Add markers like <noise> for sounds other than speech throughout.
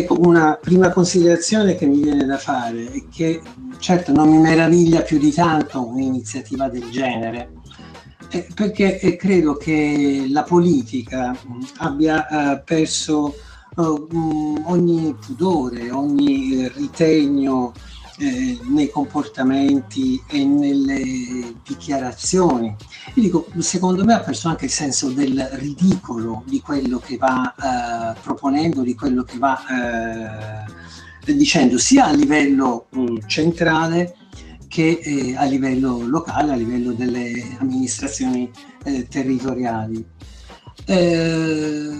Ecco, una prima considerazione che mi viene da fare è che certo non mi meraviglia più di tanto un'iniziativa del genere, eh, perché eh, credo che la politica abbia eh, perso eh, ogni pudore, ogni ritegno eh, nei comportamenti e nelle dichiarazioni. Io dico, secondo me ha perso anche il senso del ridicolo di quello che va eh, proponendo, di quello che va eh, dicendo, sia a livello mm, centrale che eh, a livello locale, a livello delle amministrazioni eh, territoriali. Eh,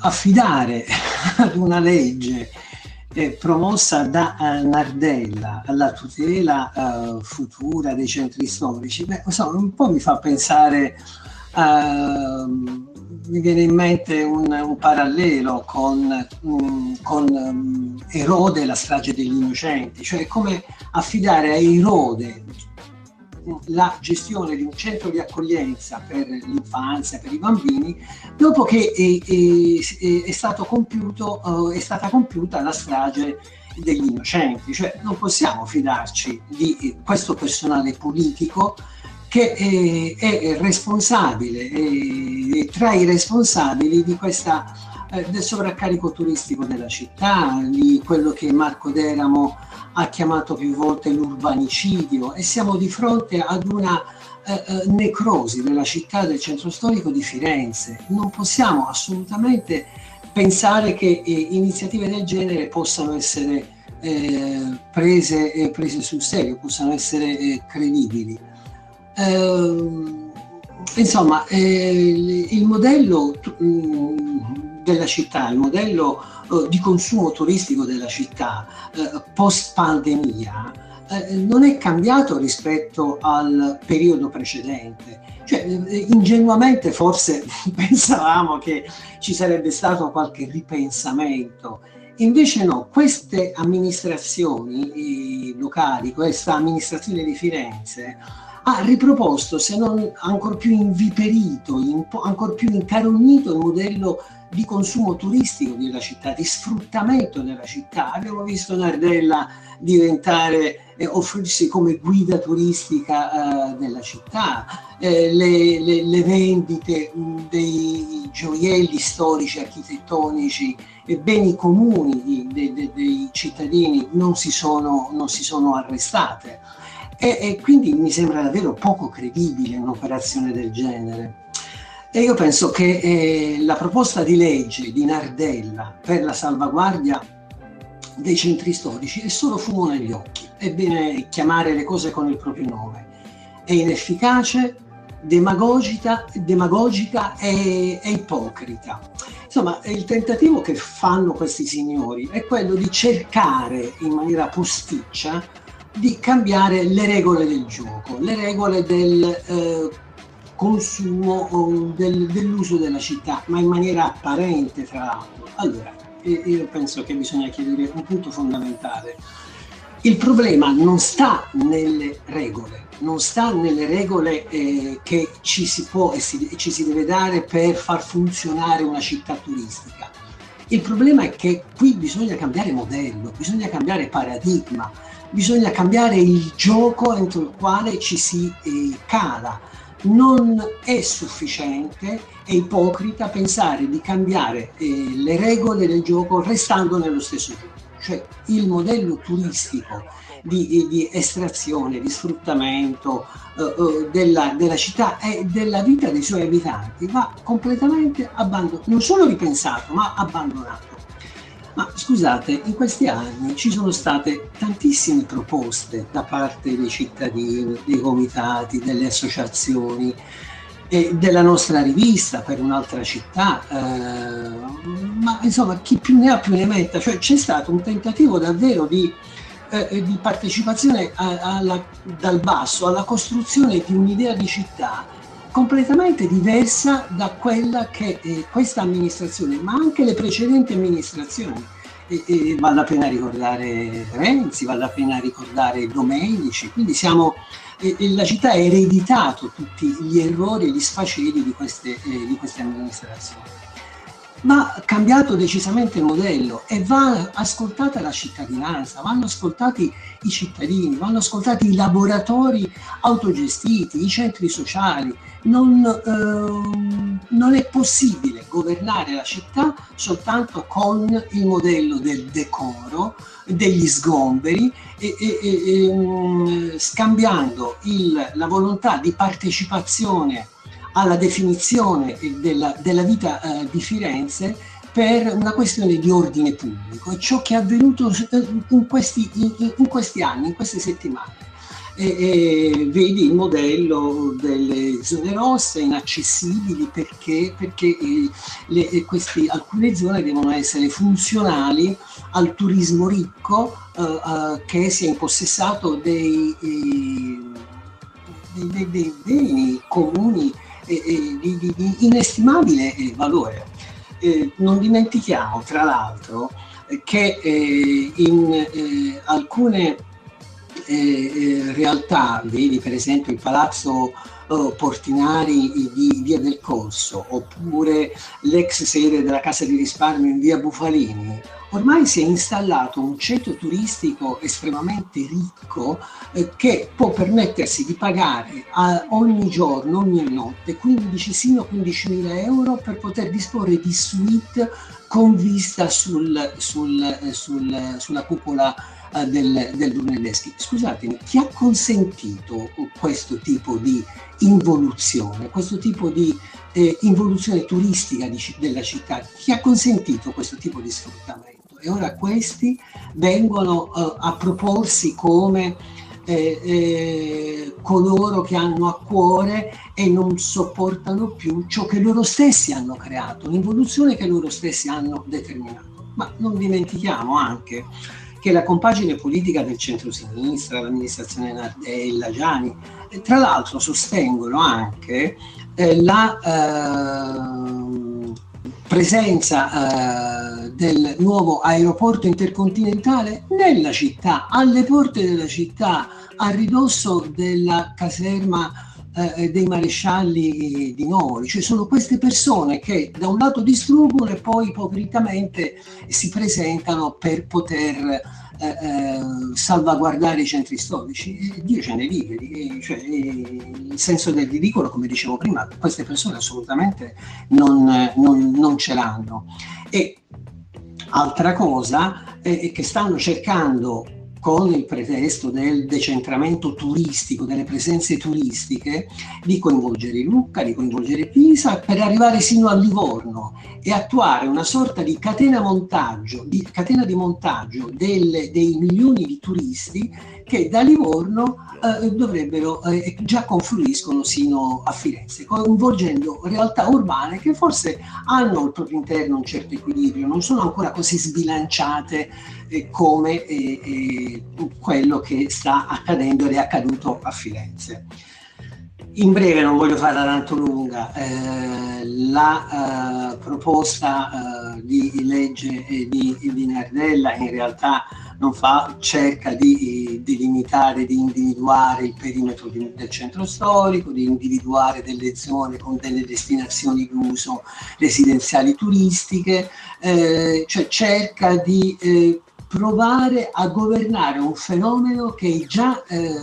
affidare <laughs> ad una legge eh, promossa da uh, Nardella alla tutela uh, futura dei centri storici, beh, insomma, un po' mi fa pensare, uh, mi viene in mente un, un parallelo con, um, con um, Erode la strage degli innocenti, cioè come affidare a Erode la gestione di un centro di accoglienza per l'infanzia, per i bambini, dopo che è, è, è, compiuto, eh, è stata compiuta la strage degli innocenti. Cioè non possiamo fidarci di questo personale politico che è, è responsabile, è, tra i responsabili di questa, eh, del sovraccarico turistico della città, di quello che Marco Deramo ha chiamato più volte l'urbanicidio e siamo di fronte ad una eh, eh, necrosi della città del centro storico di Firenze. Non possiamo assolutamente pensare che eh, iniziative del genere possano essere eh, prese, eh, prese, sul serio, possano essere eh, credibili. Ehm, insomma, il modello mm, della città, il modello eh, di consumo turistico della città eh, post pandemia eh, non è cambiato rispetto al periodo precedente. Cioè, ingenuamente forse <laughs> pensavamo che ci sarebbe stato qualche ripensamento. Invece no, queste amministrazioni locali, questa amministrazione di Firenze, ha riproposto, se non ancora più inviperito, ancora più incarognito il modello di consumo turistico della città, di sfruttamento della città. Abbiamo visto Nardella diventare, eh, offrirsi come guida turistica eh, della città, eh, le, le, le, vendite mh, dei gioielli storici, architettonici e beni comuni de, de, dei cittadini non si sono, non si sono arrestate. E, e quindi mi sembra davvero poco credibile un'operazione del genere. E io penso che eh, la proposta di legge di Nardella per la salvaguardia dei centri storici è solo fumo negli occhi. È bene chiamare le cose con il proprio nome. È inefficace, demagogica, demagogica e, e ipocrita. Insomma, il tentativo che fanno questi signori è quello di cercare in maniera posticcia di cambiare le regole del gioco, le regole del eh, consumo del, dell'uso della città, ma in maniera apparente tra l'altro. Allora, io penso che bisogna chiedere un punto fondamentale. Il problema non sta nelle regole, non sta nelle regole eh, che ci si può e si, ci si deve dare per far funzionare una città turistica. Il problema è che qui bisogna cambiare modello, bisogna cambiare paradigma, bisogna cambiare il gioco entro il quale ci si eh, cala non è sufficiente, è ipocrita pensare di cambiare eh, le regole del gioco restando nello stesso gioco. Cioè il modello turistico di, di estrazione, di sfruttamento eh, eh, della, della, città e della vita dei suoi abitanti va completamente abbandonato, non solo ripensato, ma abbandonato. Ma scusate, in questi anni ci sono state tantissime proposte da parte dei cittadini, dei comitati, delle associazioni e della nostra rivista per un'altra città, eh, ma insomma chi più ne ha più ne metta, cioè c'è stato un tentativo davvero di, eh, di partecipazione a, alla, dal basso alla costruzione di un'idea di città completamente diversa da quella che eh, questa amministrazione, ma anche le precedenti amministrazioni. E, e vale la pena ricordare Renzi, vale la pena ricordare Domenici, quindi siamo, eh, la città ha ereditato tutti gli errori e gli sfaceli di queste, eh, di queste amministrazioni. Va cambiato decisamente il modello e va ascoltata la cittadinanza, vanno ascoltati i cittadini, vanno ascoltati i laboratori autogestiti, i centri sociali. Non, ehm, non è possibile governare la città soltanto con il modello del decoro, degli sgomberi e, e, e, ehm, scambiando il, la volontà di partecipazione alla definizione della, della vita eh, di Firenze per una questione di ordine pubblico. È ciò che è avvenuto eh, in questi, in, in questi anni, in queste settimane. E, e vedi il modello delle zone rosse inaccessibili perché, perché eh, le, questi, alcune zone devono essere funzionali al turismo ricco eh, eh, che si è impossessato dei, eh, dei, dei, dei beni comuni di, di, di, inestimabile eh, valore. Eh, non dimentichiamo, tra l'altro, che eh, in eh, alcune eh, realtà, vedi per esempio il palazzo oh, Portinari di Via del Corso, oppure l'ex sede della Casa di risparmio in Via Bufalini, ormai si è installato un centro turistico estremamente ricco eh, che può permettersi di pagare a, ogni giorno, ogni notte, 15 sino a 15 mila euro per poter disporre di suite con vista sul, sul, sul, sulla cupola eh, del, del Brunelleschi. Scusatemi, chi ha consentito questo tipo di involuzione, questo tipo di eh, involuzione turistica di, della città? Chi ha consentito questo tipo di sfruttamento? E ora questi vengono uh, a proporsi come eh, eh, coloro che hanno a cuore e non sopportano più ciò che loro stessi hanno creato, l'involuzione che loro stessi hanno determinato. Ma non dimentichiamo anche che la compagine politica del centro-sinistra, l'amministrazione Nardella, Gianni, eh, tra l'altro sostengono anche eh, la eh, presenza eh, del nuovo aeroporto intercontinentale nella città, alle porte della città, a ridosso della caserma eh, dei marescialli di Nori. Cioè sono queste persone che da un lato distruggono e poi ipocritamente si presentano per poter eh, eh, salvaguardare i centri storici, Dio ce ne liberi, cioè, il senso del ridicolo, come dicevo prima, queste persone assolutamente non, non, non ce l'hanno. E altra cosa è che stanno cercando con il pretesto del decentramento turistico, delle presenze turistiche, di coinvolgere Lucca, di coinvolgere Pisa per arrivare sino a Livorno e attuare una sorta di catena, montaggio, di, catena di montaggio delle, dei milioni di turisti che da Livorno eh, dovrebbero, eh, già confluiscono sino a Firenze, coinvolgendo realtà urbane che forse hanno al proprio interno un certo equilibrio, non sono ancora così sbilanciate eh, come eh, eh, quello che sta accadendo ed è accaduto a Firenze. In breve, non voglio farla tanto lunga, eh, la proposta di legge di, di Nardella in realtà non fa, cerca di delimitare, di individuare il perimetro di, del centro storico, di individuare delle zone con delle destinazioni d'uso residenziali turistiche, eh, cioè cerca di eh, provare a governare un fenomeno che è già eh,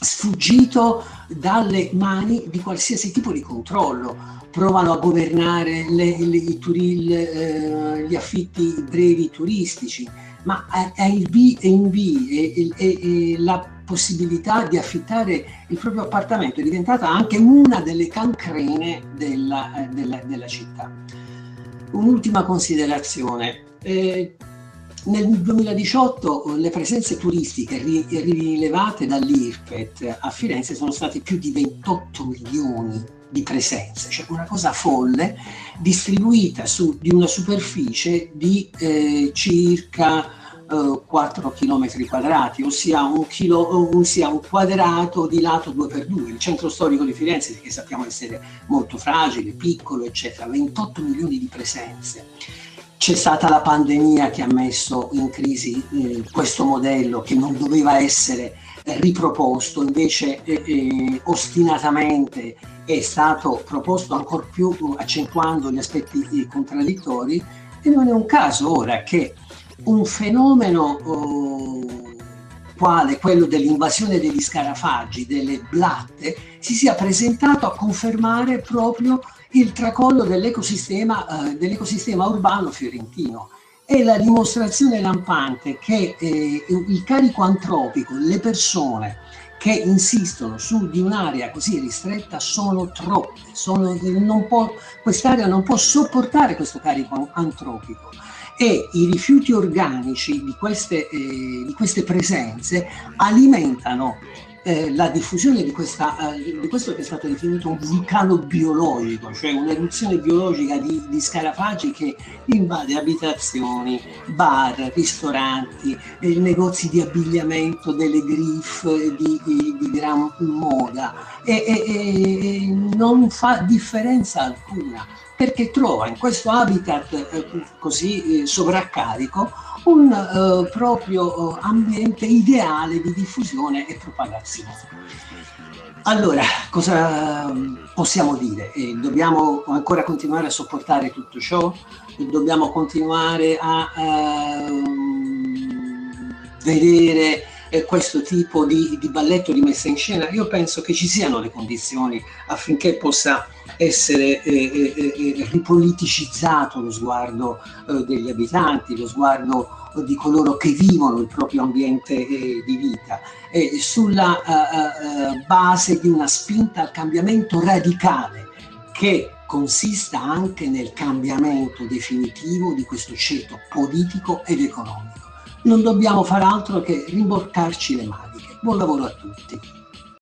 sfuggito dalle mani di qualsiasi tipo di controllo. Provano a governare le, le, i turil, eh, gli affitti brevi turistici, ma Airbnb e, e, e, e la possibilità di affittare il proprio appartamento è diventata anche una delle cancrene della, della, della città. Un'ultima considerazione. Eh, nel 2018 le presenze turistiche rilevate dall'IRPET a Firenze sono state più di 28 milioni di presenze, cioè una cosa folle distribuita su di una superficie di eh, circa eh, 4 km quadrati, ossia un, chilo, ossia un quadrato di lato 2x2. Il centro storico di Firenze, che sappiamo essere molto fragile, piccolo, eccetera, 28 milioni di presenze. C'è stata la pandemia che ha messo in crisi eh, questo modello che non doveva essere riproposto, invece eh, eh, ostinatamente è stato proposto ancora più accentuando gli aspetti eh, contraddittori e non è un caso ora che un fenomeno oh, quale quello dell'invasione degli scarafaggi, delle blatte, si sia presentato a confermare proprio il tracollo dell'ecosistema, eh, dell'ecosistema urbano fiorentino. È la dimostrazione lampante che eh, il carico antropico, le persone che insistono su di un'area così ristretta sono troppe, sono, non può, quest'area non può sopportare questo carico antropico e i rifiuti organici di queste, eh, di queste presenze alimentano eh, la diffusione di, questa, eh, di, questo che è stato definito un vulcano biologico, cioè un'eruzione biologica di, di scarafaggi che invade abitazioni, bar, ristoranti, eh, negozi di abbigliamento, delle griff di, di gran moda. E, e, e non fa differenza alcuna perché trova in questo habitat eh, così eh, sovraccarico un eh, proprio ambiente ideale di diffusione e propagazione. Allora, cosa possiamo dire? Dobbiamo ancora continuare a sopportare tutto ciò? Dobbiamo continuare a ehm, vedere questo tipo di, di, balletto di messa in scena? Io penso che ci siano le condizioni affinché possa essere eh, eh, eh ripoliticizzato lo sguardo eh, degli abitanti, lo sguardo di coloro che vivono il proprio ambiente eh, di vita, sulla base di una spinta al cambiamento radicale che consista anche nel cambiamento definitivo di questo ceto politico ed economico non dobbiamo fare altro che rimboccarci le maniche. Buon lavoro a tutti.